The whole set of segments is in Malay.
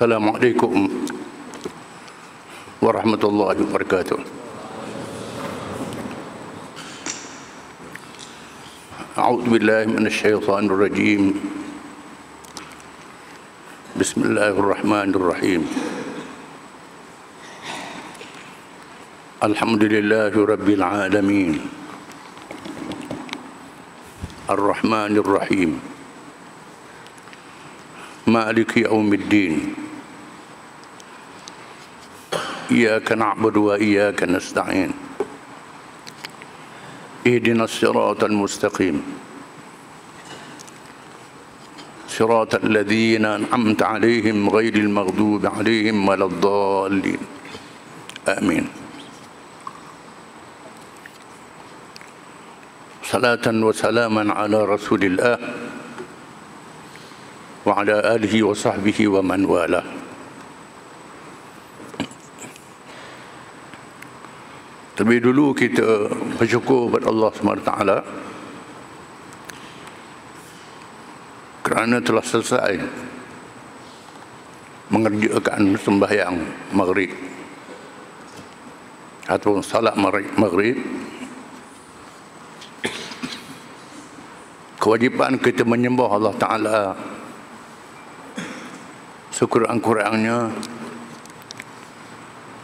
السلام عليكم ورحمة الله وبركاته. أعوذ بالله من الشيطان الرجيم. بسم الله الرحمن الرحيم. الحمد لله رب العالمين. الرحمن الرحيم. مالك يوم الدين. إياك نعبد وإياك نستعين. اهدنا الصراط المستقيم. صراط الذين أنعمت عليهم غير المغضوب عليهم ولا الضالين. آمين. صلاة وسلاما على رسول الله وعلى آله وصحبه ومن والاه. Terlebih dulu kita bersyukur kepada Allah SWT kerana telah selesai mengerjakan sembahyang maghrib atau salat maghrib kewajipan kita menyembah Allah Ta'ala. Sekurang-kurangnya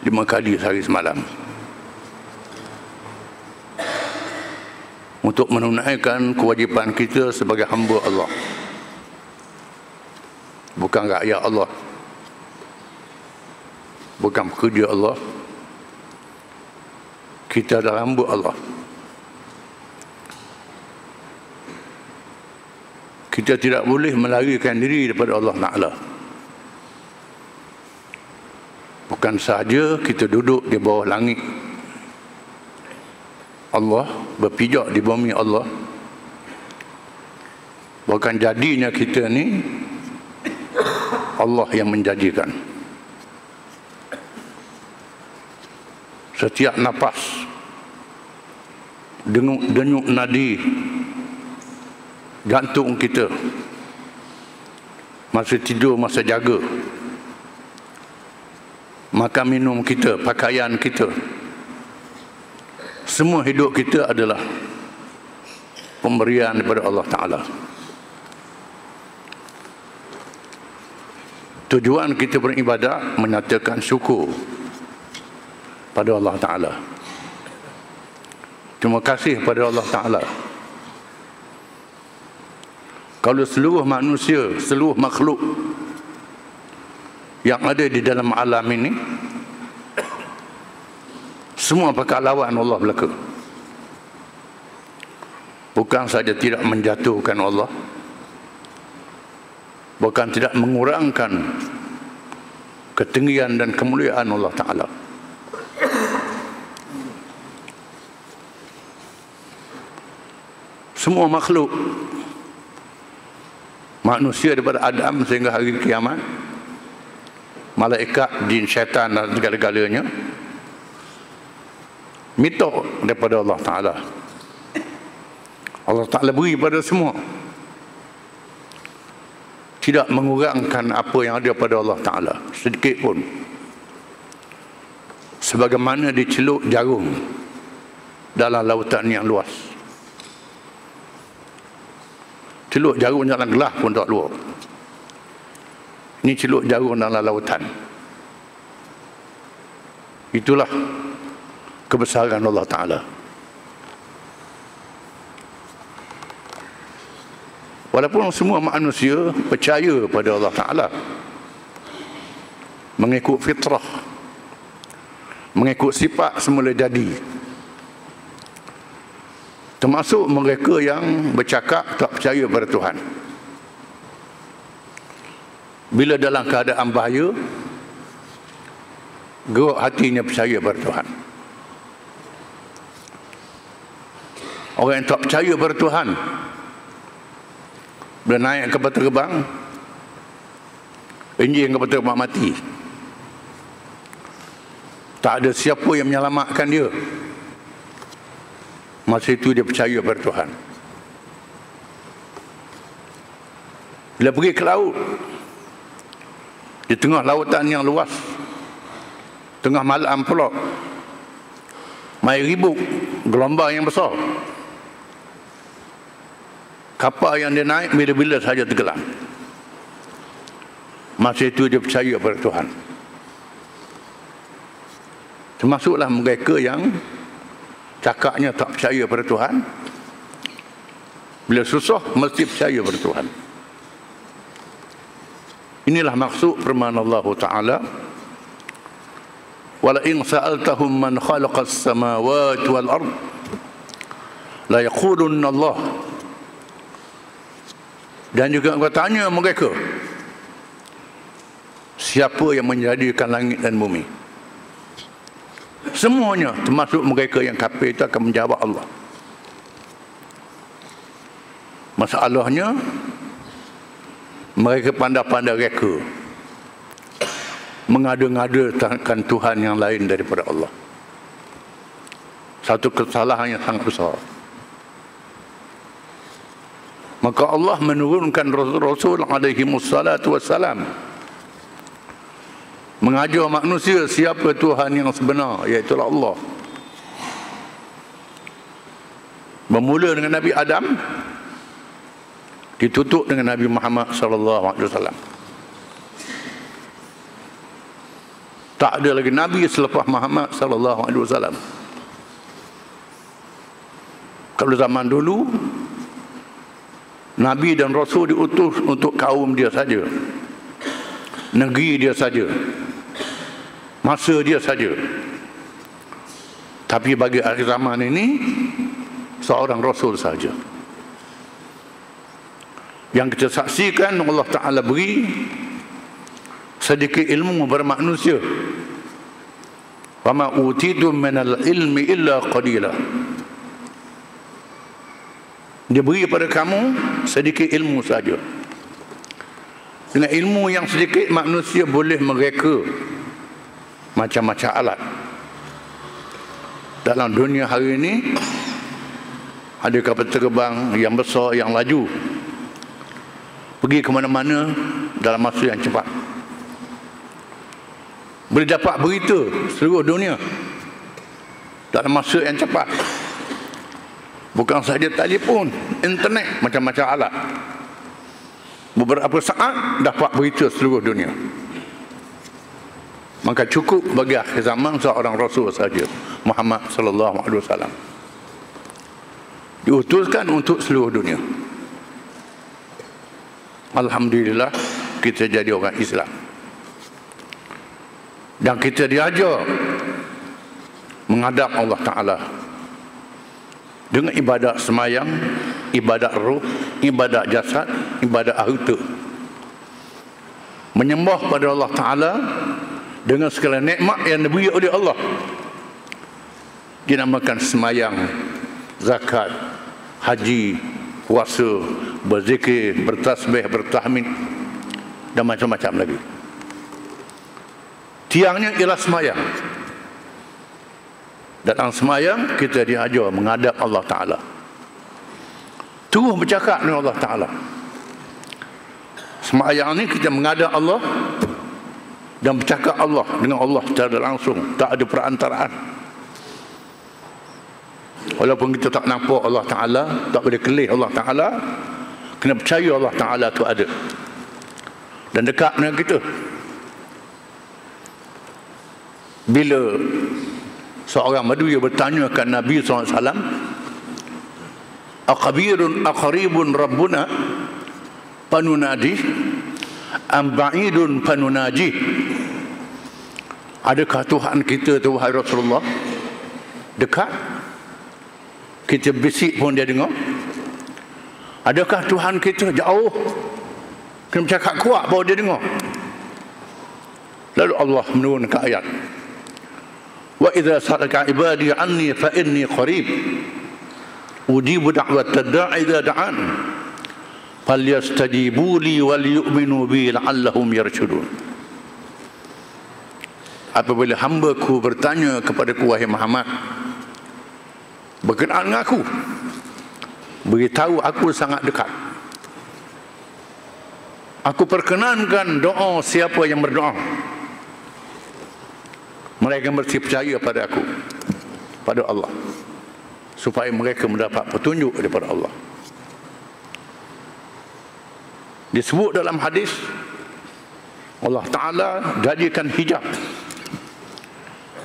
lima kali sehari semalam untuk menunaikan kewajipan kita sebagai hamba Allah. Bukan rakyat Allah. Bukan pekerja Allah. Kita adalah hamba Allah. Kita tidak boleh melarikan diri daripada Allah Ta'ala. Bukan sahaja kita duduk di bawah langit Allah berpijak di bumi Allah. Bahkan jadinya kita ni Allah yang menjadikan. Setiap nafas denyut, denyut nadi jantung kita masa tidur masa jaga makan minum kita pakaian kita semua hidup kita adalah pemberian daripada Allah Ta'ala. Tujuan kita beribadah menyatakan syukur pada Allah Ta'ala. Terima kasih pada Allah Ta'ala. Kalau seluruh manusia seluruh makhluk yang ada di dalam alam ini semua pakai lawan Allah belaka. Bukan saja tidak menjatuhkan Allah bukan tidak mengurangkan ketinggian dan kemuliaan Allah Ta'ala. Semua makhluk manusia daripada Adam sehingga hari kiamat malaikat, jin, syaitan dan segala-galanya minta daripada Allah Ta'ala. Allah Ta'ala beri pada semua. Tidak mengurangkan apa yang ada pada Allah Ta'ala. Sedikit pun. Sebagaimana diceluk jarum dalam lautan yang luas. Celuk jarum dalam gelas pun tak luar. Ini celuk jarum dalam lautan. Itulah kebesaran Allah Ta'ala. Walaupun semua manusia percaya pada Allah Ta'ala mengikut fitrah mengikut sifat semula jadi termasuk mereka yang bercakap tak percaya pada Tuhan. Bila dalam keadaan bahaya gerak hatinya percaya pada Tuhan orang yang tak percaya pada Tuhan. Bila naik ke batu terbang enjin ke batu mati. Tak ada siapa yang menyelamatkan dia. Masa itu dia percaya pada Tuhan. Bila pergi ke laut di tengah lautan yang luas tengah malam pula mai ribut gelombang yang besar kapal yang dia naik bila-bila saja tenggelam. Masa itu dia percaya pada Tuhan. Termasuklah mereka yang cakapnya tak percaya pada Tuhan. Bila susah mesti percaya pada Tuhan. Inilah maksud firman Allah Ta'ala. Wala in sa'altahum man khalaqa as-samawati wal ard la Allah dan juga kau tanya mereka siapa yang menjadikan langit dan bumi semuanya termasuk mereka yang kafir itu akan menjawab Allah masalahnya mereka pandai-pandai reka mengada-ngadakan Tuhan yang lain daripada Allah. Satu kesalahan yang sangat besar. Maka Allah menurunkan Rasul alaihi wassalatu wassalam mengajar manusia siapa Tuhan yang sebenar iaitu Allah. Bermula dengan Nabi Adam ditutup dengan Nabi Muhammad sallallahu alaihi wasallam. Tak ada lagi nabi selepas Muhammad sallallahu alaihi wasallam. Kalau zaman dulu nabi dan rasul diutus untuk kaum dia saja. Negeri dia saja. Masa dia saja. Tapi bagi akhir zaman ini seorang rasul saja. Yang kita saksikan Allah Taala beri sedikit ilmu bermanusia wama utitu minal ilmi illa qalila dia beri pada kamu sedikit ilmu saja. Dengan ilmu yang sedikit manusia boleh mereka macam-macam alat. Dalam dunia hari ini ada kapal terbang yang besar yang laju. Pergi ke mana-mana dalam masa yang cepat. Boleh dapat berita seluruh dunia dalam masa yang cepat bukan saja telefon internet macam-macam alat. Beberapa saat dapat berita seluruh dunia. Maka cukup bagi akhir zaman seorang rasul saja Muhammad sallallahu alaihi wasallam. Diutuskan untuk seluruh dunia. Alhamdulillah kita jadi orang Islam. Dan kita diajar menghadap Allah Ta'ala dengan ibadat semayang ibadat ruh ibadat jasad ibadat harta menyembah pada Allah Ta'ala dengan segala nikmat yang diberi oleh Allah. Dinamakan semayang zakat haji puasa berzikir bertasbih bertahmid dan macam-macam lagi. Tiangnya ialah semayang dalam semayang kita diajar menghadap Allah Ta'ala. Terus bercakap dengan Allah Ta'ala. Semayang ni kita menghadap Allah dan bercakap Allah dengan Allah secara langsung. Tak ada perantaraan. Walaupun kita tak nampak Allah Ta'ala tak boleh kelih Allah Ta'ala kena percaya Allah Ta'ala tu ada. Dan dekat dengan kita. Bila seorang Badui bertanya ke Nabi SAW Aqabirun aqaribun Rabbuna panunadi? Am ba'idun panunaji? Adakah Tuhan kita tu wahai Rasulullah? Dekat? Kita bisik pun dia dengar. Adakah Tuhan kita? Jauh. Kena bercakap kuat baru dia dengar. Lalu Allah menurunkan ayat Wa idza salaka ibadi anni fa inni qarib. Ujibu da'wat da'i idza da'an. Falyastajibu li wal yu'minu bi la'allahum yarshudun. Apabila hamba-Ku bertanya kepada ku wahai Muhammad berkenaan dengan aku beritahu aku sangat dekat. Aku perkenankan doa siapa yang berdoa. Mereka mesti percaya pada aku. Pada Allah. Supaya mereka mendapat petunjuk daripada Allah. Disebut dalam hadis Allah Ta'ala jadikan hijab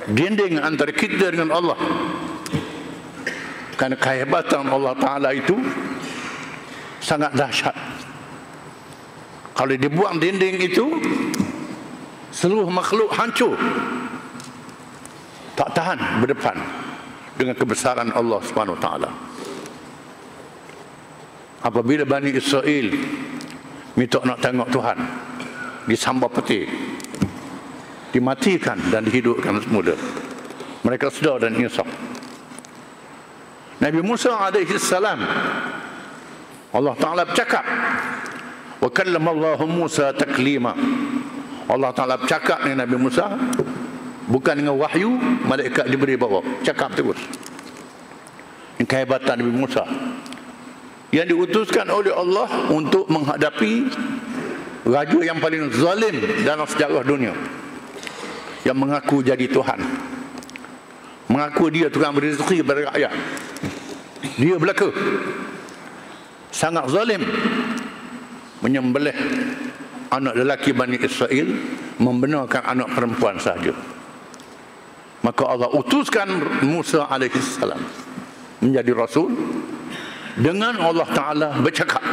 dinding antara kita dengan Allah kerana kehebatan Allah Ta'ala itu sangat dahsyat kalau dibuang dinding itu seluruh makhluk hancur tak tahan berdepan dengan kebesaran Allah Subhanahu taala. Apabila Bani Israel minta nak tengok Tuhan disambar peti dimatikan dan dihidupkan semula. Mereka sedar dan insaf. Nabi Musa alaihi salam Allah Taala bercakap wa kallama Allah Musa taklima. Allah Taala bercakap dengan Nabi Musa bukan dengan wahyu malaikat diberi bawa. Cakap terus. Ini kehebatan Nabi Musa. Yang diutuskan oleh Allah untuk menghadapi raja yang paling zalim dalam sejarah dunia. Yang mengaku jadi Tuhan. Mengaku dia tukang rezeki kepada rakyat. Dia belaka. Sangat zalim. Menyembelih anak lelaki Bani Israel membenarkan anak perempuan saja maka Allah utuskan Musa alaihissalam menjadi rasul dengan Allah Ta'ala bercakap.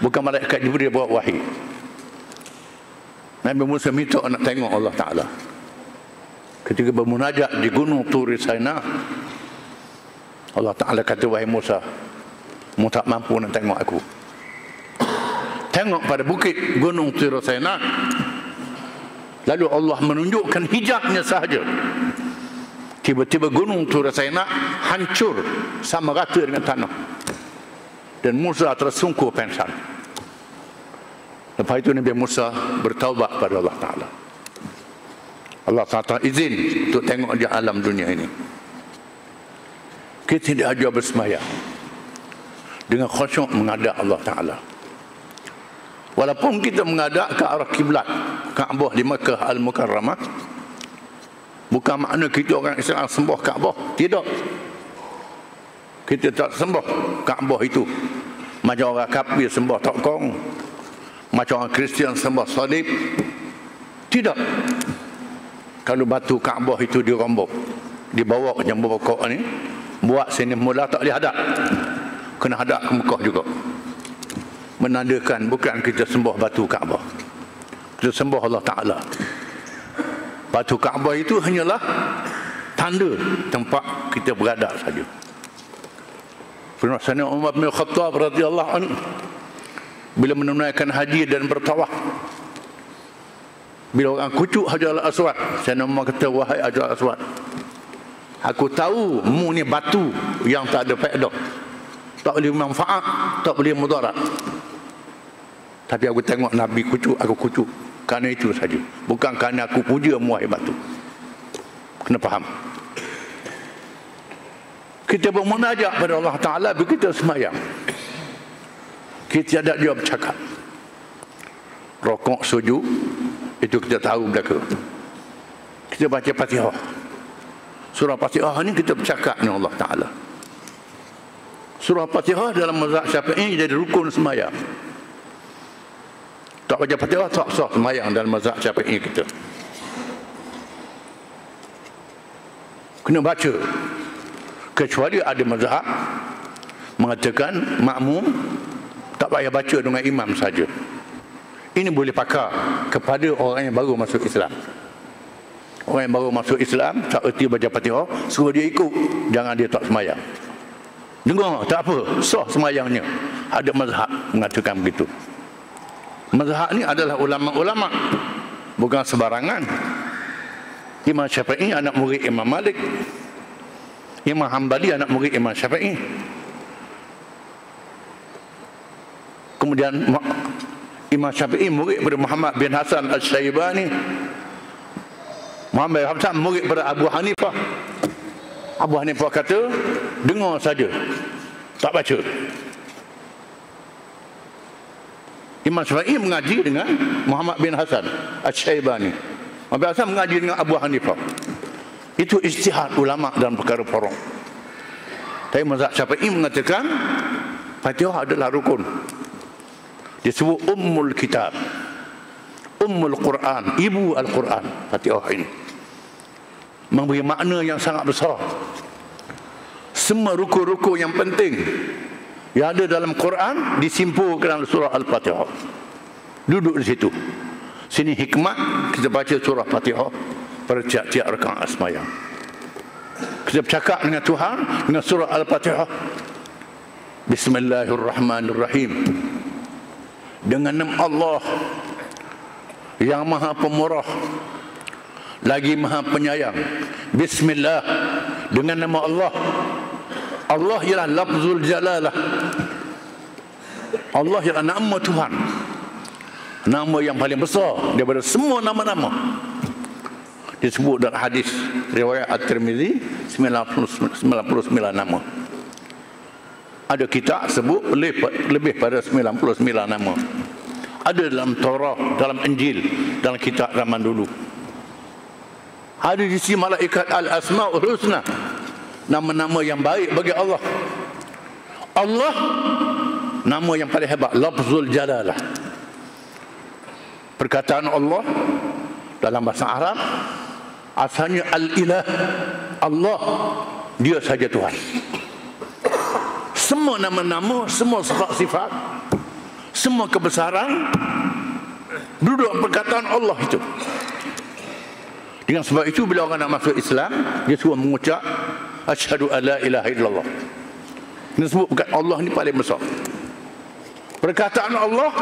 Bukan malaikat Jibril buat wahyu. Nabi Musa minta nak tengok Allah Ta'ala. Ketika bermunajat di gunung Turi Saina Allah Ta'ala kata wahai Musa mu tak mampu nak tengok aku. Tengok pada bukit gunung Turi Saina lalu Allah menunjukkan hijabnya sahaja tiba-tiba gunung Turi Saina hancur sama rata dengan tanah dan Musa tersungkur pensan Lepas itu Nabi Musa bertaubat pada Allah Ta'ala. Allah Ta'ala izin untuk tengok di alam dunia ini. Kita tidak ajar bersemaya. Dengan khusyuk mengadap Allah Ta'ala. Walaupun kita mengadap ke arah kiblat Kaabah di Mekah Al-Mukarramah. Bukan makna kita orang Islam sembah Kaabah. Tidak. Kita tak sembah Kaabah itu. Macam orang kafir sembah tokong macam orang Kristian sembah salib tidak kalau batu Kaabah itu dirombok dibawa ke jambu pokok ni buat sini mula tak boleh hadap kena hadap ke Mekah juga menandakan bukan kita sembah batu Kaabah kita sembah Allah Ta'ala. Batu Kaabah itu hanyalah tanda tempat kita berada saja. Pernah sana Umar bin Khattab radhiyallahu anhu bila menunaikan haji dan bertawaf. Bila orang kucuk Hajar Al-Aswad saya nama kata wahai Hajar Al-Aswad. Aku tahu mu ni batu yang tak ada faedah. Tak boleh manfaat tak boleh mudarat. Tapi aku tengok Nabi kucuk aku kucuk kerana itu saja. Bukan kerana aku puja mu wahai batu kena faham. Kita bermunajat pada Allah Ta'ala begitu semayang. Kita tidak dia bercakap. Rokok sujud itu kita tahu belaka. Kita baca fatihah. Surah fatihah ni kita bercakap dengan Allah Ta'ala. Surah fatihah dalam mazhab syafi'i jadi rukun semayang tak baca fatihah tak sah semayang dalam mazhab syafi'i kita kena baca kecuali ada mazhab mengatakan makmum tak payah baca dengan imam saja. Ini boleh pakar kepada orang yang baru masuk Islam. Orang yang baru masuk Islam, tak erti baca Fatihah, suruh dia ikut, jangan dia tak semayang. Dengar, tak apa, sah semayangnya. Ada mazhab mengatakan begitu. Mazhab ni adalah ulama-ulama, bukan sebarangan. Imam Syafi'i anak murid Imam Malik. Imam Hanbali anak murid Imam Syafi'i. kemudian Imam Syafi'i murid kepada Muhammad bin Hasan Al-Syaibani Muhammad bin Hasan murid kepada Abu Hanifah Abu Hanifah kata dengar saja tak baca Imam Syafi'i mengaji dengan Muhammad bin Hasan Al-Syaibani. Muhammad Hasan mengaji dengan Abu Hanifah. Itu istihad ulama dalam perkara porong. Tapi mazhab Syafi'i mengatakan Fatihah adalah rukun. Disebut Ummul Kitab. Ummul Quran, ibu Al-Quran. Fatihah ini. Memberi makna yang sangat besar. Semua rukun-rukun yang penting yang ada dalam Quran disimpulkan dalam surah Al-Fatihah. Duduk di situ. Sini hikmat kita baca surah Fatihah pada tiap-tiap rakaat sembahyang. Kita bercakap dengan Tuhan dengan surah Al-Fatihah. Bismillahirrahmanirrahim. Dengan nama Allah yang Maha Pemurah lagi Maha Penyayang. Bismillah dengan nama Allah. Allah ialah lafzul jalalah. Allah ialah nama Tuhan. Nama yang paling besar daripada semua nama-nama disebut dalam hadis riwayat At-Tirmizi 99 nama. Ada kitab sebut lebih, lebih pada 99 nama. Ada dalam Taurat, dalam Injil, dalam kitab zaman dulu. Ada di sisi malaikat Al-Asma'ul Husna. Nama-nama yang baik bagi Allah. Allah nama yang paling hebat, Lafzul Jalalah. Perkataan Allah dalam bahasa Arab asalnya al-ilah Allah dia saja Tuhan semua nama-nama semua sifat-sifat semua kebesaran duduk perkataan Allah itu dengan sebab itu bila orang nak masuk Islam dia suruh mengucap asyhadu alla ilaha illallah. Ini sebut perkataan Allah ni paling besar. Perkataan Allah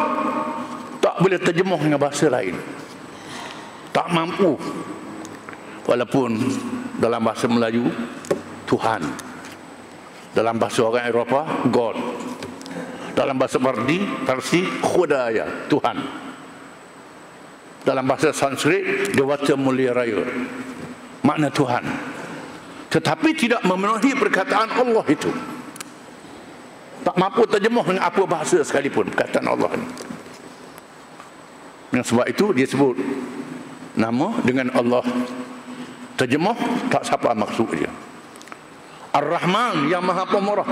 tak boleh terjemuh dengan bahasa lain. Tak mampu. Walaupun dalam bahasa Melayu Tuhan. Dalam bahasa orang Eropah God. Dalam bahasa Parsi Parsi Khudaya Tuhan. Dalam bahasa Sanskrit Dewata Mulia Raya. Makna Tuhan tetapi tidak memenuhi perkataan Allah itu tak mampu terjemuh dengan apa bahasa sekalipun perkataan Allah ini dengan sebab itu dia sebut nama dengan Allah Terjemah tak siapa maksud dia. Ar-Rahman yang Maha Pemurah.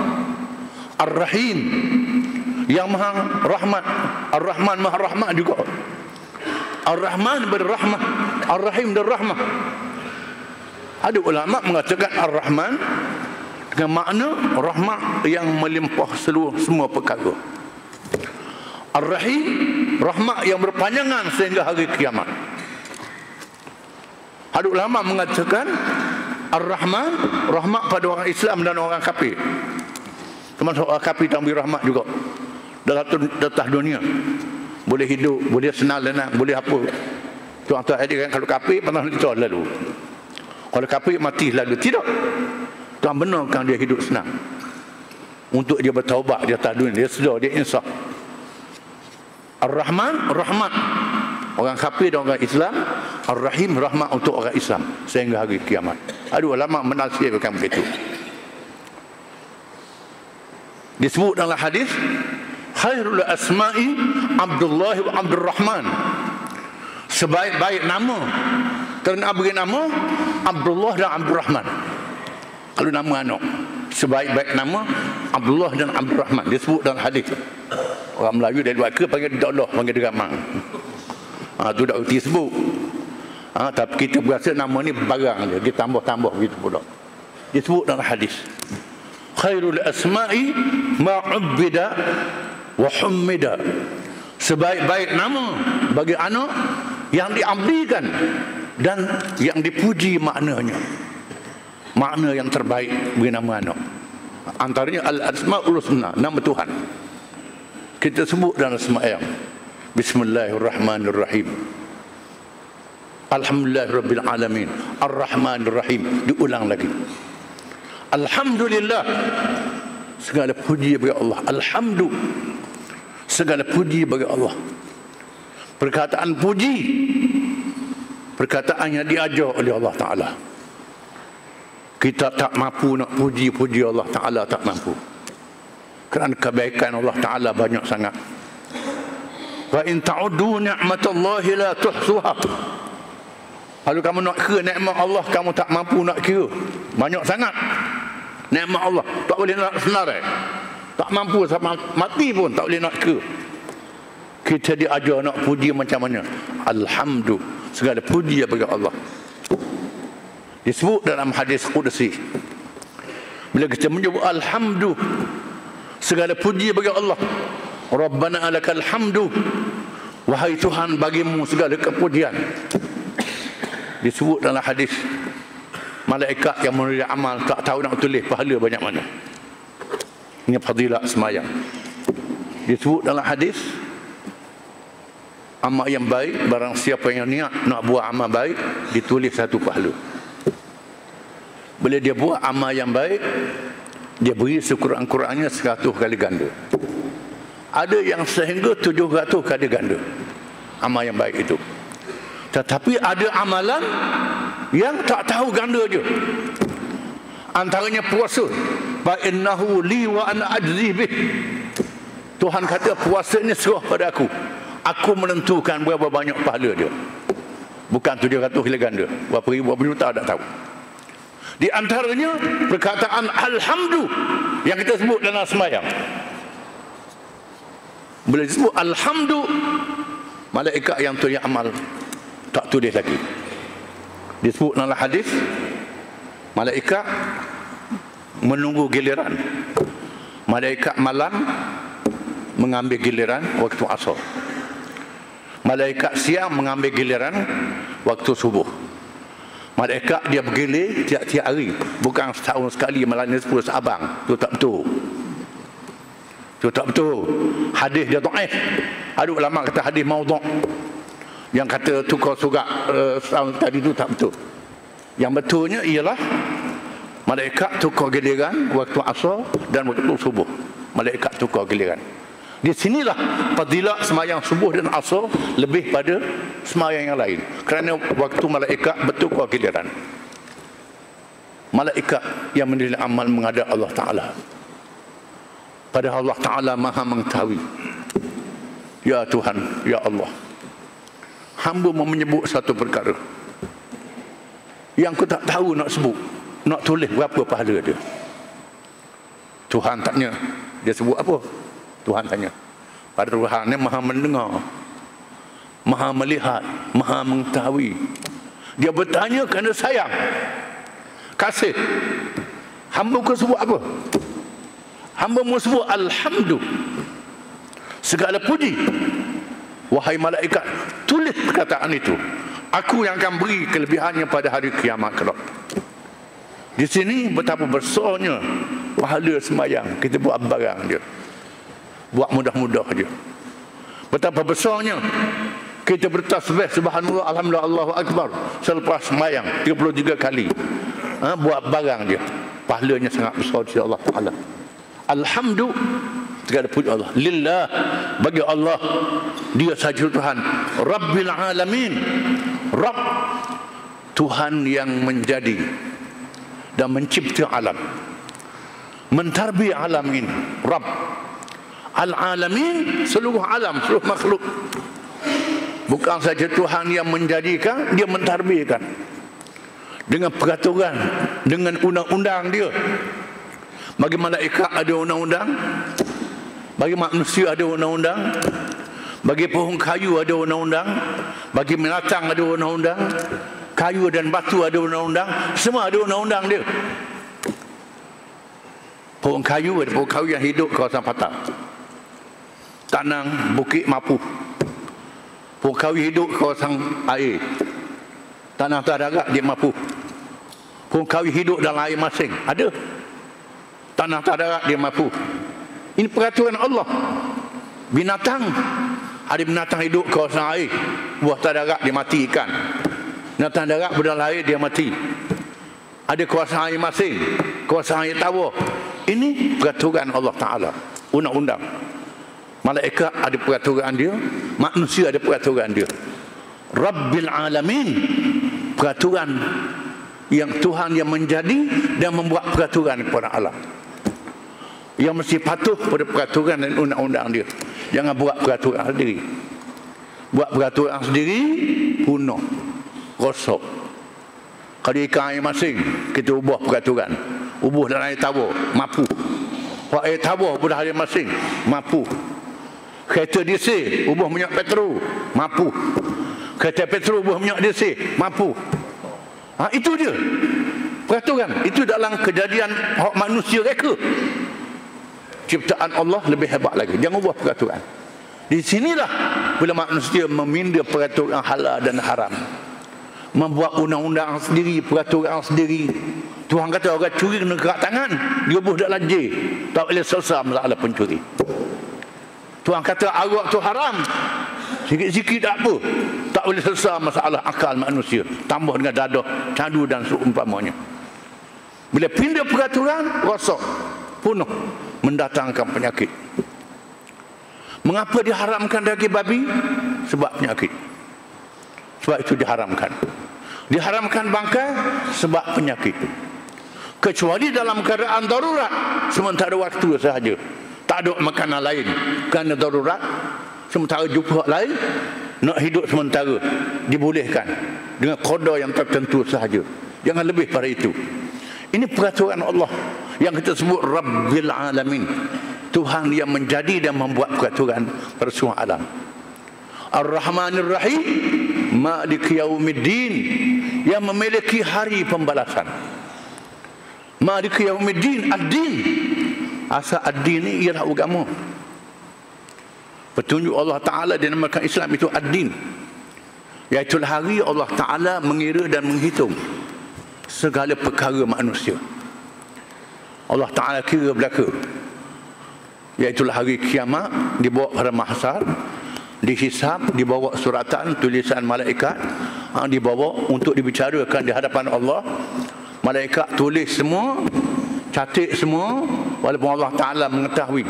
Ar-Rahim yang Maha Rahmat. Ar-Rahman Maha Rahmat juga. Ar-Rahman berrahmah. Ar-Rahim berrahmah. Ada ulama mengatakan Ar-Rahman dengan makna rahmat yang melimpah seluruh semua perkara. Ar-Rahim rahmat yang berpanjangan sehingga hari kiamat. Ada ulama mengatakan Ar-Rahman rahmat pada orang Islam dan orang kafir. Termasuk orang kafir beri rahmat juga. Dalam atas dunia. Boleh hidup, boleh senang lenang, boleh apa. Tuan-tuan kan kalau kafir pernah kita lalu. Kalau kafir mati lalu tidak. Tuan benarkan dia hidup senang. Untuk dia bertaubat di atas dunia, dia sedar, dia insaf. Ar-Rahman rahmat orang kafir dan orang Islam Ar-Rahim rahmat untuk orang Islam sehingga hari kiamat ada ulama menafsirkan begitu disebut dalam hadis khairul asma'i Abdullah wa Abdul Rahman sebaik-baik nama kerana beri nama Abdullah dan Abdul Rahman kalau nama anak sebaik-baik nama Abdullah dan Abdul Rahman disebut dalam hadis. Orang Melayu dari luar ke panggil Allah panggil dia ramang. Ha, tu tak reti sebut. Ha, tapi kita berasa nama ni barang dia kita tambah-tambah gitu pula. Dia sebut dalam hadis. Khairul asma'i ma'ubbida wa hummida. Sebaik-baik nama bagi anak yang diabdikan dan yang dipuji maknanya makna yang terbaik bagi nama anak antaranya al-asma'ul husna nama Tuhan kita sebut dalam semayang Bismillahirrahmanirrahim. Alhamdulillahirabbil alamin. Arrahmanirrahim. Diulang lagi. Alhamdulillah. Segala puji bagi Allah. Alhamdu. Segala puji bagi Allah. Perkataan puji perkataan yang diajar oleh Allah Taala. Kita tak mampu nak puji-puji Allah Taala tak mampu. Kerana kebaikan Allah Taala banyak sangat Wa in ta'uddu ni'matallahi la tuhsuha. Kalau kamu nak kira nikmat Allah, kamu tak mampu nak kira. Banyak sangat. Nikmat Allah. Tak boleh nak senarai. Tak mampu sama mati pun tak boleh nak kira. Kita diajar nak puji macam mana? Alhamdulillah. Segala puji bagi Allah. Disebut dalam hadis Qudsi. Bila kita menyebut Alhamdulillah. Segala puji bagi Allah. Rabbana alakal hamdu. Wahai Tuhan bagimu segala kepujian. Disebut dalam hadis malaikat yang menulis amal tak tahu nak tulis pahala banyak mana. Ini fadilah semayang. Disebut dalam hadis amal yang baik barang siapa yang niat nak buat amal baik ditulis satu pahala. Bila dia buat amal yang baik dia beri sekurang-kurangnya 100 kali ganda. Ada yang sehingga 700 kali ganda. Amal yang baik itu. Tetapi ada amalan yang tak tahu ganda je. Antaranya puasa. Fa innahu li wa ana ajzi bih. Tuhan kata puasa ini serah pada aku aku menentukan berapa banyak pahala dia. Bukan 700 kali ganda berapa ribu berapa juta tak tahu. Di antaranya perkataan alhamdulillah yang kita sebut dalam semayang bila disebut Alhamdulillah Malaikat yang tulis amal Tak tulis lagi. Disebut dalam hadis Malaikat Menunggu giliran. Malaikat malam Mengambil giliran Waktu asal Malaikat siang mengambil giliran Waktu subuh Malaikat dia bergilir tiap-tiap hari Bukan setahun sekali Malam ni sepuluh seabang Itu tak betul itu tak betul. Hadis dia dhaif. Ada ulama kata hadis maudhu'. Yang kata tukar surat uh, tadi itu tak betul. Yang betulnya ialah malaikat tukar giliran waktu asar dan waktu subuh. Malaikat tukar giliran. Di sinilah fadilah semayang subuh dan asar lebih pada semayang yang lain. Kerana waktu malaikat bertukar giliran. Malaikat yang menilai amal menghadap Allah Ta'ala. Padahal Allah Ta'ala maha mengetahui Ya Tuhan, Ya Allah Hamba mau menyebut satu perkara Yang aku tak tahu nak sebut Nak tulis berapa pahala dia Tuhan tanya Dia sebut apa? Tuhan tanya. Pada Tuhan ni maha mendengar Maha melihat Maha mengetahui. Dia bertanya kerana sayang. Kasih. Hamba kau sebut apa? hamba mu sebut alhamdulillah segala puji. Wahai malaikat tulis perkataan itu. Aku yang akan beri kelebihannya pada hari kiamat kelak. Di sini betapa besarnya pahala semayang kita buat barang dia buat mudah-mudah dia betapa besarnya kita bertasbih subhanallah alhamdulillah Allahu akbar selepas semayang 33 kali. Ha, buat barang dia pahalanya sangat besar di Allah Taala. Alhamdulillah segala puji Allah. Lillah bagi Allah dia saja Tuhan. Rabbil alamin Rabb Tuhan yang menjadi dan mencipta alam. Mentarbi alam ini Rabb Al-alamin seluruh alam seluruh makhluk bukan saja Tuhan yang menjadikan dia mentarbikan dengan peraturan dengan undang-undang dia bagi malaikat ada undang-undang. Bagi manusia ada undang-undang. Bagi pohon kayu ada undang-undang. Bagi binatang ada undang-undang. Kayu dan batu ada undang-undang. Semua ada undang-undang dia. Pohon kayu ada pohon kayu yang hidup kawasan patah. Tanang, bukit, mapu. Kayu hidup kawasan air. Tanah tak ada dia mapu. Kayu hidup dalam air masing. Ada. Tanah tak darat dia mampu ini peraturan Allah. Binatang. Ada binatang hidup kawasan air. Buah tak darat dia mati ikan binatang darat berdalam air dia mati. Ada kawasan air masing. Kawasan air tawar. Ini peraturan Allah Ta'ala. Undang-undang malaikat ada peraturan dia manusia ada peraturan dia Rabbil Alamin peraturan yang Tuhan yang menjadi dan membuat peraturan kepada alam yang mesti patuh pada peraturan dan undang-undang dia jangan buat peraturan sendiri Buat peraturan sendiri, punah. Rosak. Kalau ikan air masing, kita ubah peraturan. Ubah dalam air tawar, mampu. Buat air tawar pun air masing, mampu. Kereta diesel, ubah minyak petrol, mampu. Kereta petrol, ubah minyak diesel, mampu. Ha, itu dia. Peraturan. Itu dalam kejadian hak manusia reka. Ciptaan Allah lebih hebat lagi. Jangan ubah peraturan. Di sinilah bila manusia meminda peraturan halal dan haram. Membuat undang-undang sendiri, peraturan sendiri. Tuhan kata orang curi kena gerak tangan. Dia buh dalam J. Tak boleh selesai masalah pencuri. Tuhan kata arak tu haram. Sikit-sikit tak apa. Tak boleh selesai masalah akal manusia. Tambah dengan dadah, cadu dan seumpamanya. Bila pindah peraturan, rosak. Punuh. Mendatangkan penyakit. Mengapa diharamkan daging babi? Sebab penyakit. Sebab itu diharamkan. Diharamkan bangkai sebab penyakit. Kecuali dalam keadaan darurat. Sementara waktu sahaja tak ada makanan lain. Kerana darurat sementara jumpa lain nak hidup sementara dibolehkan dengan koda yang tertentu sahaja. Jangan lebih pada itu. Ini peraturan Allah yang kita sebut Rabbil Alamin. Tuhan yang menjadi dan membuat peraturan pada semua alam. Ar-Rahmanir Rahim Malik Yaumiddin yang memiliki hari pembalasan. Malik Yaumiddin Ad-Din Asal ad-din ni ialah agama. Petunjuk Allah Ta'ala dinamakan Islam itu ad-din. Iaitu hari Allah Ta'ala mengira dan menghitung segala perkara manusia. Allah Ta'ala kira belaka. Iaitu hari kiamat dibawa pada mahasar. Dihisap, dibawa suratan, tulisan malaikat. Ha, dibawa untuk dibicarakan di hadapan Allah. Malaikat tulis semua catat semua walaupun Allah Ta'ala mengetahui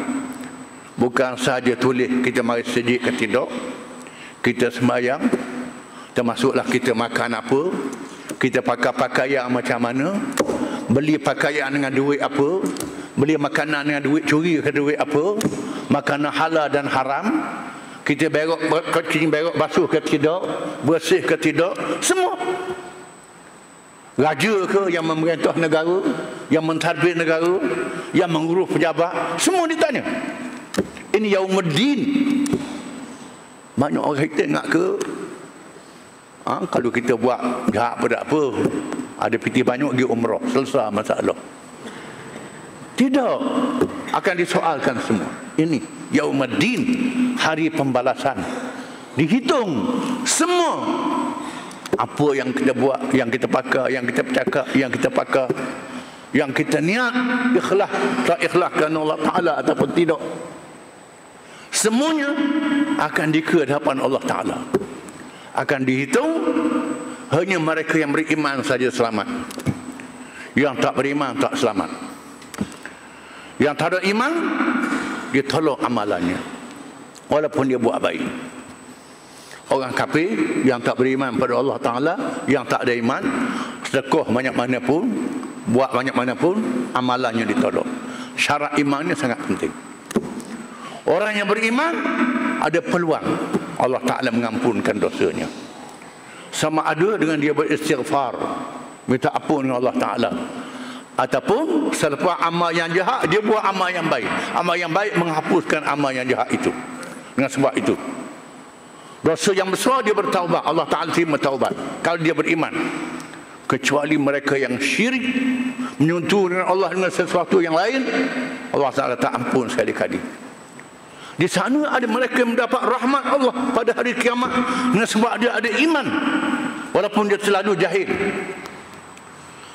bukan sahaja tulis kita mari sejik ke tidak kita sembahyang termasuklah kita makan apa kita pakai pakaian macam mana beli pakaian dengan duit apa beli makanan dengan duit curi ke duit apa makanan halal dan haram kita berok kita berok basuh ke tidak bersih ke tidak semua raja ke yang memerintah negara yang mentadbir negara yang mengurus pejabat semua ditanya. Ini yaumuddin banyak orang kita ingat ke? Ha, kalau kita buat jahat pada apa? Ada piti banyak pergi umrah selesai masalah. Tidak akan disoalkan semua. Ini yaumuddin hari pembalasan. Dihitung semua apa yang kita buat, yang kita pakai, yang kita bercakap, yang kita pakai, yang kita niat ikhlas, tak ikhlas kerana Allah Ta'ala ataupun tidak. Semuanya akan dikira hadapan Allah Ta'ala. Akan dihitung hanya mereka yang beriman saja selamat. Yang tak beriman tak selamat. Yang tak ada iman, dia tolong amalannya. Walaupun dia buat baik orang kafir yang tak beriman pada Allah Ta'ala yang tak ada iman sedekah banyak mana pun buat banyak mana pun amalannya ditolong syarat imannya sangat penting. Orang yang beriman ada peluang. Allah Ta'ala mengampunkan dosanya. Sama ada dengan dia beristighfar minta ampun dengan Allah Ta'ala. Ataupun selepas amal yang jahat dia buat amal yang baik. Amal yang baik menghapuskan amal yang jahat itu. Dengan sebab itu Dosa yang besar dia bertaubat. Allah Ta'ala terima taubat. Kalau dia beriman. Kecuali mereka yang syirik. Menyentuh dengan Allah dengan sesuatu yang lain. Allah Ta'ala tak ampun sekali-kali. Di sana ada mereka yang mendapat rahmat Allah pada hari kiamat. Dengan sebab dia ada iman. Walaupun dia selalu jahil.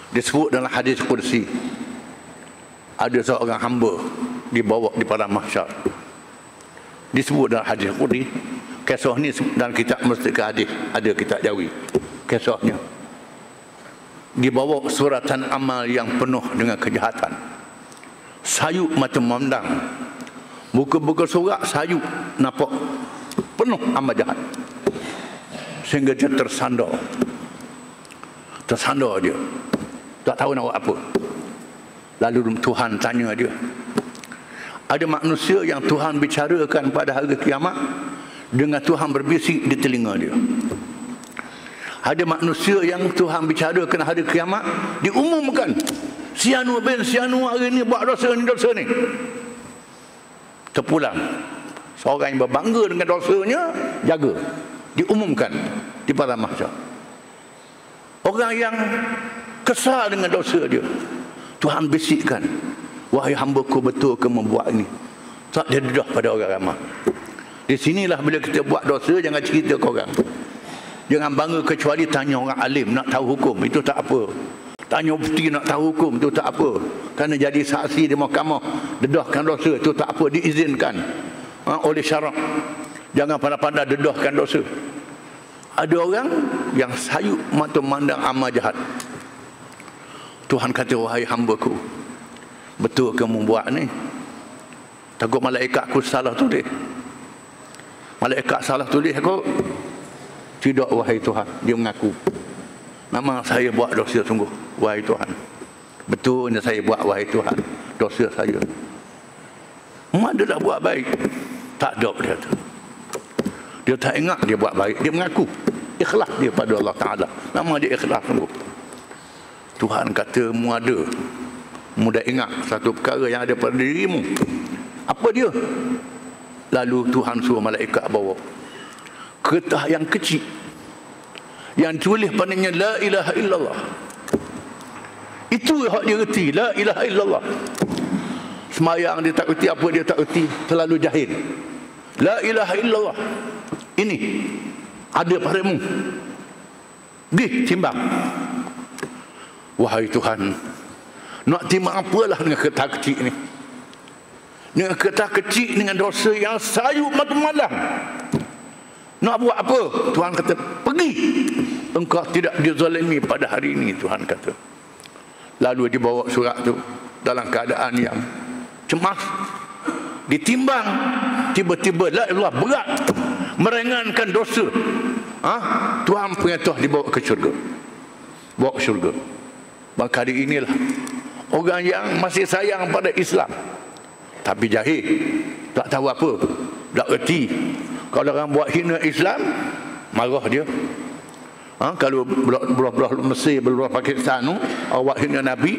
Disebut dalam hadis kursi. Ada seorang hamba dibawa di pada mahsyar. Disebut dalam hadis kursi kisah ni dalam kitab Mustika Hadis ada kitab Jawi. Kisahnya. Dibawa suratan amal yang penuh dengan kejahatan. Sayuk macam memandang. Buka-buka surat sayuk nampak penuh amal jahat. Sehingga dia tersandar. Tersandar dia. Tak tahu nak buat apa. Lalu Tuhan tanya dia ada manusia yang Tuhan bicarakan pada hari kiamat dengan Tuhan berbisik di telinga dia. Ada manusia yang Tuhan bicara kena hari kiamat diumumkan. Sianu bin Sianu hari ni buat dosa ni dosa ni. Terpulang. Seorang yang berbangga dengan dosanya jaga. Diumumkan di pada mahsyar. Orang yang kesal dengan dosa dia. Tuhan bisikkan. Wahai hamba ku betul ke membuat ini. Tak dedah pada orang ramai. Di sinilah bila kita buat dosa jangan cerita ke orang. Jangan bangga kecuali tanya orang alim nak tahu hukum itu tak apa. Tanya bukti nak tahu hukum itu tak apa. Kerana jadi saksi di mahkamah dedahkan dosa itu tak apa diizinkan ha, oleh syarak. Jangan pandai-pandai dedahkan dosa. Ada orang yang sayuk mata mandang amal jahat. Tuhan kata wahai hamba-Ku betul ke membuat ni? Takut malaikat aku salah tu dia. Malaikat salah tulis aku. Tidak wahai Tuhan. Dia mengaku. Memang saya buat dosa sungguh. Wahai Tuhan. Betulnya saya buat wahai Tuhan. Dosa saya. Mana dah buat baik? Tak ada dia tu. Dia tak ingat dia buat baik. Dia mengaku. Ikhlas dia pada Allah Ta'ala. Nama dia ikhlas sungguh. Tuhan kata mu ada. Mu dah ingat satu perkara yang ada pada dirimu. Apa dia? Lalu Tuhan suruh malaikat bawa kertas yang kecil yang tulis padanya la ilaha illallah. Itu yang dia reti, la ilaha illallah. Semayang dia tak reti apa dia tak reti, terlalu jahil. La ilaha illallah. Ini ada padamu. Pergi timbang. Wahai Tuhan, nak timbang apalah dengan kertas kecil ini? Dengan kertas kecil dengan dosa yang sayup mata malam nak buat apa? Tuhan kata pergi. Engkau tidak dizalimi pada hari ini Tuhan kata. Lalu dibawa surat tu dalam keadaan yang cemas. Ditimbang. Tiba-tiba la Allah berat. Meringankan dosa. Ha? Tuhan punya tuah dibawa ke syurga. Bawa ke syurga. Maka hari inilah orang yang masih sayang pada Islam tapi jahil. Tak tahu apa. Tak erti. Kalau orang buat hina Islam marah dia. Ha? kalau belah-belah Mesir belah Pakistan awak hina Nabi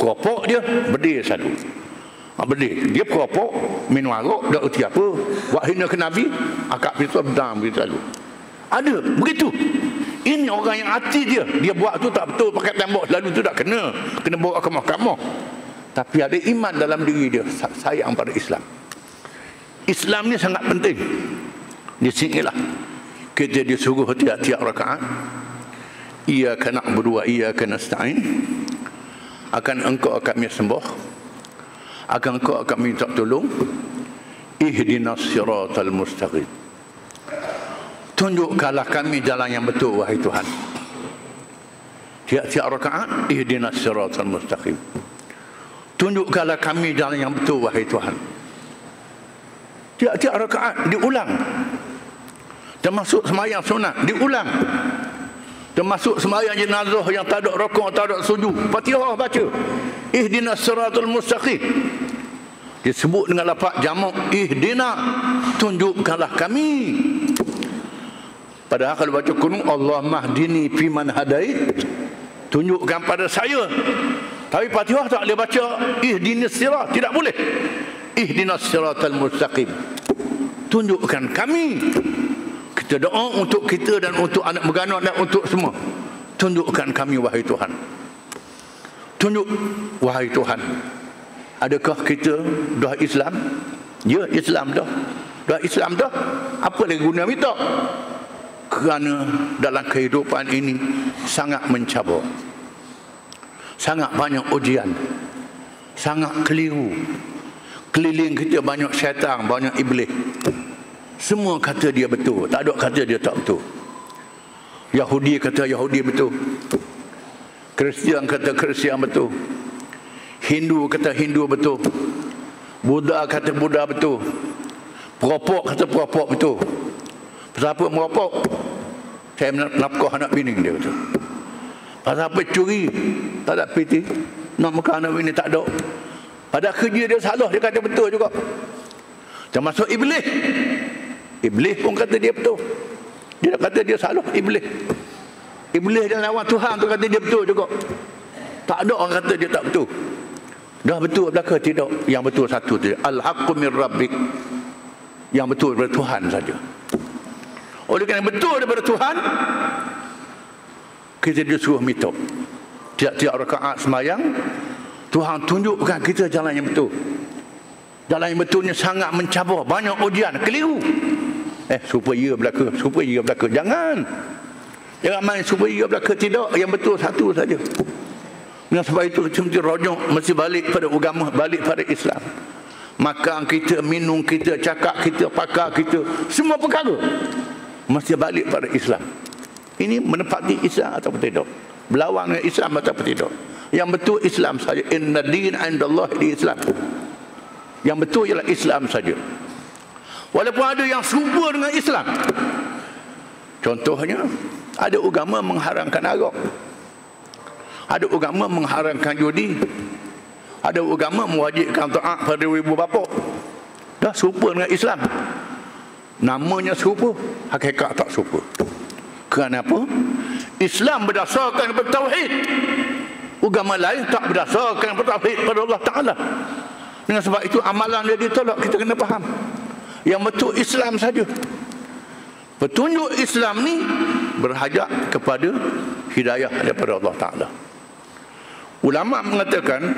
keropok dia berdiri satu. Ha, berdiri dia keropok minum arak tak erti apa. Buat hina ke Nabi akak pisau berdam begitu selalu ada begitu. Ini orang yang hati dia. Dia buat tu tak betul pakai tembok lalu tu tak kena. Kena bawa ke mahkamah tapi ada iman dalam diri dia sayang pada Islam. Islam ni sangat penting. Di sinilah kita disuruh tiap-tiap rakaat. Ia kena berdua ia kena stain akan engkau kami sembah. Akan engkau akan minta tolong. Ihdinas siratal mustaqim. Tunjukkanlah kami jalan yang betul wahai Tuhan. Tiap-tiap rakaat ihdinas siratal mustaqim Tunjukkanlah kami jalan yang betul wahai Tuhan. Tiap-tiap rakaat diulang. Termasuk semayang sunat diulang. Termasuk semayang jenazah yang tak ada rokok, tak ada sujud. Fatihah baca. Ihdinas siratul mustaqim. Disebut dengan lapak jamak ihdina. Tunjukkanlah kami. Padahal kalau baca kunung Allah mahdini fi man hadait. Tunjukkan pada saya tapi Fatihah tak boleh baca ihdinas sirat, tidak boleh. Ihdinas siratal mustaqim. Tunjukkan kami. Kita doa untuk kita dan untuk anak berganak dan untuk semua. Tunjukkan kami wahai Tuhan. Tunjuk wahai Tuhan. Adakah kita dah Islam? Ya, Islam dah. Dah Islam dah. Apa lagi guna minta? Kerana dalam kehidupan ini sangat mencabar sangat banyak ujian. Sangat keliru. Keliling kita banyak syaitan banyak iblis. Semua kata dia betul. Tak ada kata dia tak betul. Yahudi kata Yahudi betul. Kristian kata Kristian betul. Hindu kata Hindu betul. Buddha kata Buddha betul. Peropok kata peropok betul. Siapa merokok Saya nafkah anak bini dia betul Pasal apa curi? Tak ada piti. Nak makan anak ini tak ada. Pada kerja dia salah, dia kata betul juga. Termasuk iblis. Iblis pun kata dia betul. Dia kata dia salah, iblis. Iblis dan lawan Tuhan tu kata dia betul juga. Tak ada orang kata dia tak betul. Dah betul belaka tidak. Yang betul satu tu. Al-haqqu min rabbik. Yang betul daripada Tuhan saja. Oleh kerana betul daripada Tuhan, kita disuruh minta. Tiap-tiap rakaat semayang, Tuhan tunjukkan kita jalan yang betul. Jalan yang betulnya sangat mencabar. Banyak ujian. Keliru. Eh, supaya ia belaka. Supaya ia belaka. Jangan. Jangan main supaya ia belaka. Tidak. Yang betul satu saja. Dengan sebab itu kita mesti rojok. Mesti balik pada agama. Balik pada Islam. Makan kita, minum kita, cakap kita, pakar kita. Semua perkara. Mesti balik pada Islam. Ini menepati Islam atau tidak. Berlawan dengan Islam atau tidak. Yang betul Islam saja. Inna din indallah di Islam. Yang betul ialah Islam saja. Walaupun ada yang serupa dengan Islam. Contohnya, ada agama mengharamkan arak. Ada agama mengharamkan judi. Ada agama mewajibkan taat pada ibu bapa. Dah serupa dengan Islam. Namanya serupa, hakikat tak serupa. Kenapa? Islam berdasarkan bertauhid. Agama lain tak berdasarkan bertauhid pada Allah Taala. Dengan sebab itu amalan dia ditolak kita kena faham. Yang betul Islam saja. Petunjuk Islam ni berhajat kepada hidayah daripada Allah Taala. Ulama mengatakan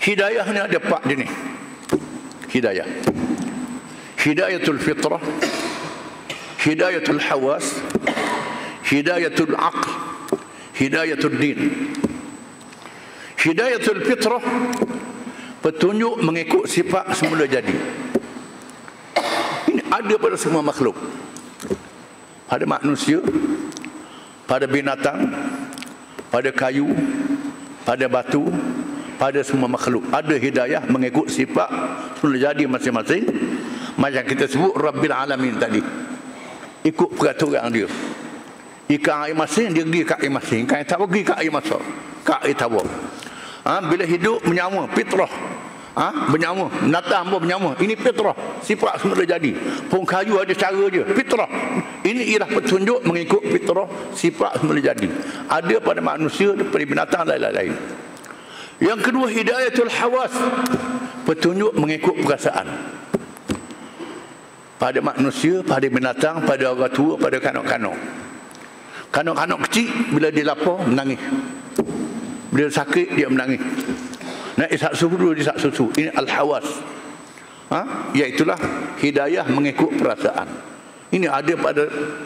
hidayah ni ada empat jenis. Hidayah. Hidayatul fitrah, hidayatul hawas, hidayatul aql, hidayatul din. Hidayatul fitrah petunjuk mengikut sifat semula jadi. Ini ada pada semua makhluk. Pada manusia pada binatang pada kayu pada batu pada semua makhluk. Ada hidayah mengikut sifat semula jadi masing-masing. Macam kita sebut Rabbil Alamin tadi ikut peraturan dia. Ikan air masin dia pergi kat air masin ikan tak pergi kat air masak kat air tawar ha, bila hidup menyawa fitrah. Ha? bernyawa. Natah pun bernyawa. Ini fitrah. Sifat semula jadi. Pun kayu ada cara je. Fitrah. Ini ialah petunjuk mengikut fitrah. Sifat semula jadi. Ada pada manusia pada binatang lain-lain. Yang kedua hidayatul hawas. Petunjuk mengikut perasaan pada manusia pada binatang pada orang tua pada kanak-kanak kanak-kanak kecil bila dia lapar menangis bila sakit dia menangis Nak isak susu dulu isak susu. Ini al-hawas. Ha? Iaitulah hidayah mengikut perasaan. Ini ada pada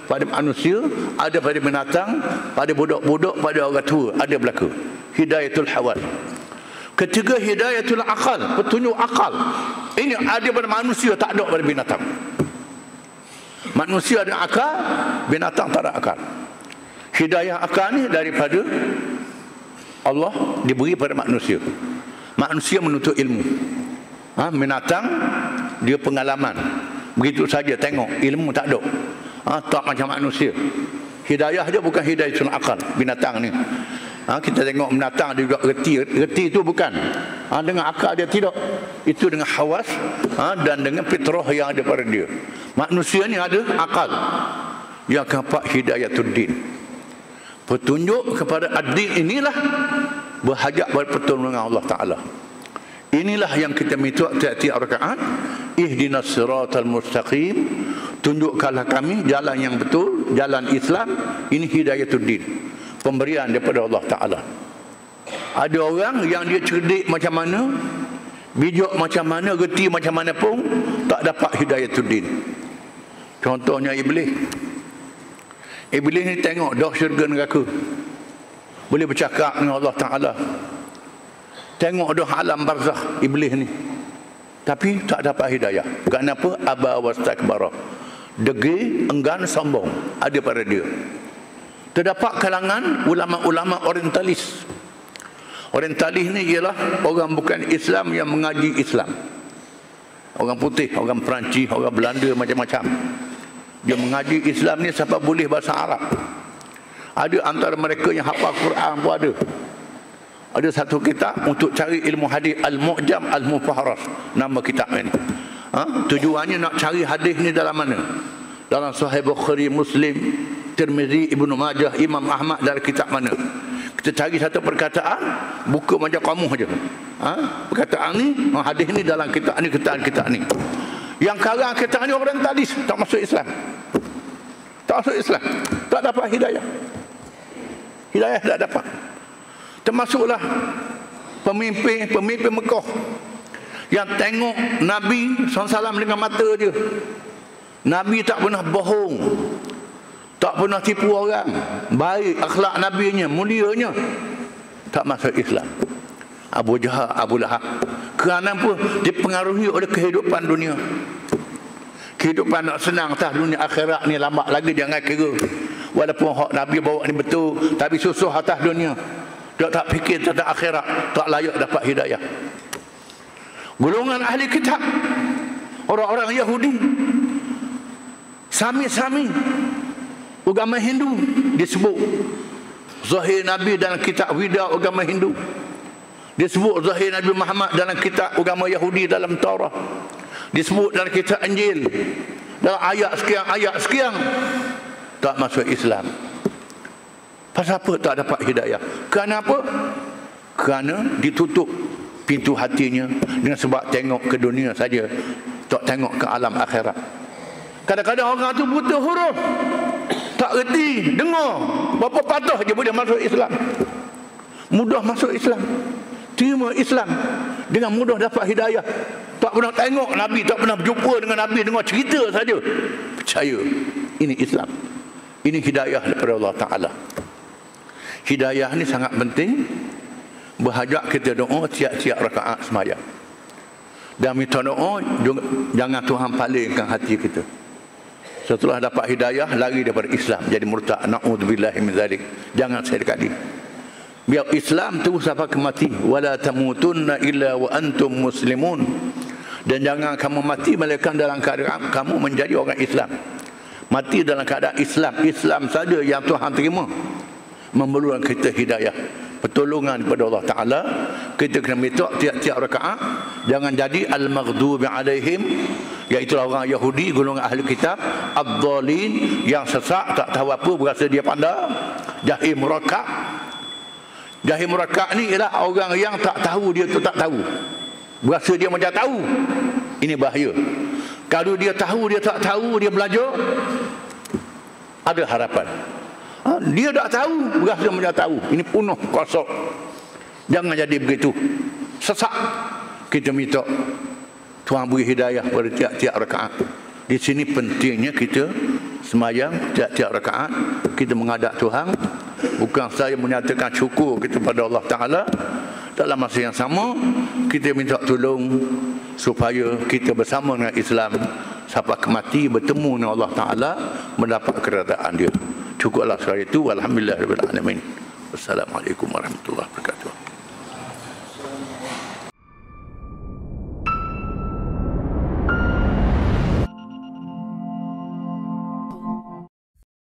pada manusia, ada pada binatang, pada budak-budak, pada orang tua, ada berlaku. Hidayatul hawas. Ketiga hidayatul akal, petunjuk akal. Ini ada pada manusia, tak ada pada binatang. Manusia ada akal, binatang tak ada akal. Hidayah akal ni daripada Allah diberi pada manusia. Manusia menuntut ilmu. Ha, binatang dia pengalaman. Begitu saja tengok ilmu tak ada. Ha, tak macam manusia. Hidayah dia bukan hidayah sunnah akal binatang ni ha, kita tengok binatang dia juga reti reti itu bukan ha, dengan akal dia tidak itu dengan hawas ha, dan dengan fitrah yang ada pada dia manusia ni ada akal yang keempat hidayah din petunjuk kepada ad-din inilah berhajat pada pertolongan Allah Taala. Inilah yang kita minta tiap-tiap rakaat. Ihdinas siratal mustaqim. Tunjukkanlah kami jalan yang betul, jalan Islam. Ini hidayatul din. Pemberian daripada Allah Taala. Ada orang yang dia cerdik macam mana, bijak macam mana, reti macam mana pun tak dapat hidayatul din. Contohnya iblis. Iblis ni tengok dah syurga neraka. Boleh bercakap dengan Allah Ta'ala. Tengok dah alam barzah iblis ni. Tapi tak dapat hidayah. Kenapa aba wastakbara degi enggan sombong. Ada pada dia terdapat kalangan ulama-ulama orientalis orientalis ni ialah orang bukan Islam yang mengaji Islam orang putih, orang Perancis, orang Belanda macam-macam dia mengaji Islam ni sebab boleh bahasa Arab ada antara mereka yang hafal Quran pun ada. Ada satu kitab untuk cari ilmu hadis Al-Mu'jam Al-Mufaharas. Nama kitab ini. Ha? Tujuannya nak cari hadis ni dalam mana? Dalam Sahih Bukhari, Muslim, Tirmizi, Ibnu Majah, Imam Ahmad dalam kitab mana? Kita cari satu perkataan, buka macam kamu saja. Ha? Perkataan ni, ha, hadis ni dalam kitab ni, kitab kitab ni. Yang karang kitab ni orang tadi tak masuk Islam. Tak masuk Islam. Tak dapat hidayah. Hidayah tak dapat. Termasuklah pemimpin pemimpin Mekah yang tengok Nabi SAW dengan mata dia. Nabi tak pernah bohong. Tak pernah tipu orang. Baik akhlak Nabi-nya, mulianya. Tak masuk Islam. Abu Jahal, Abu Lahab. Kerana apa? Dipengaruhi oleh kehidupan dunia. Kehidupan nak senang atas dunia akhirat ni lambat lagi jangan kira. Walaupun hak Nabi bawa ni betul, tapi susah atas dunia. Dia tak fikir tentang akhirat, tak layak dapat hidayah. Golongan ahli kitab, orang-orang Yahudi, sami-sami agama Hindu disebut zahir Nabi dalam kitab Wida agama Hindu. Disebut zahir Nabi Muhammad dalam kitab agama Yahudi dalam Taurat disebut dalam kitab Injil. Dalam ayat sekian ayat sekian tak masuk Islam. Pasal apa tak dapat hidayah? Kerana apa? Kerana ditutup pintu hatinya dengan sebab tengok ke dunia saja tak tengok ke alam akhirat. Kadang-kadang orang tu buta huruf tak reti dengar. Berapa patah je boleh masuk Islam. Mudah masuk Islam. Terima Islam. Dengan mudah dapat hidayah. Tak pernah tengok Nabi tak pernah berjumpa dengan Nabi. Dengar cerita saja. Percaya ini Islam. Ini hidayah daripada Allah Ta'ala. Hidayah ni sangat penting. Berhajat kita doa tiap-tiap rakaat semayang. Dan minta doa jangan Tuhan palingkan hati kita setelah dapat hidayah lari daripada Islam. Jadi murtad. Naudzubillah min zalik. Jangan sekali biar Islam terus sampai ke mati. Wala tamutunna illa wa antum muslimun. Dan jangan kamu mati melainkan dalam keadaan kamu menjadi orang Islam. Mati dalam keadaan Islam. Islam saja yang Tuhan terima. Memerlukan kita hidayah. Pertolongan kepada Allah Taala. Kita kena minta tiap-tiap rakaat. Jangan jadi al-maghdubi alaihim iaitu orang Yahudi golongan ahli kitab ad-dhalin yang sesak tak tahu apa berasa dia pandai jahil murakkab. Jahil murakkab ni ialah orang yang tak tahu dia tu tak tahu. Berasa dia macam tahu. Ini bahaya. Kalau dia tahu dia tak tahu dia belajar ada harapan. Ha? dia tak tahu berasa macam tahu. Ini penuh kosong. Jangan jadi begitu. Sesak. Kita minta Tuhan beri hidayah pada tiap-tiap rakaat. Di sini pentingnya kita semayang tiap-tiap rakaat. Kita menghadap Tuhan. Bukan saya menyatakan syukur kita pada Allah Ta'ala. Dalam masa yang sama, kita minta tolong supaya kita bersama dengan Islam sampai ke mati bertemu dengan Allah Ta'ala mendapat keredaan dia. Cukuplah sekali itu. Alhamdulillah. Wassalamualaikum warahmatullahi wabarakatuh.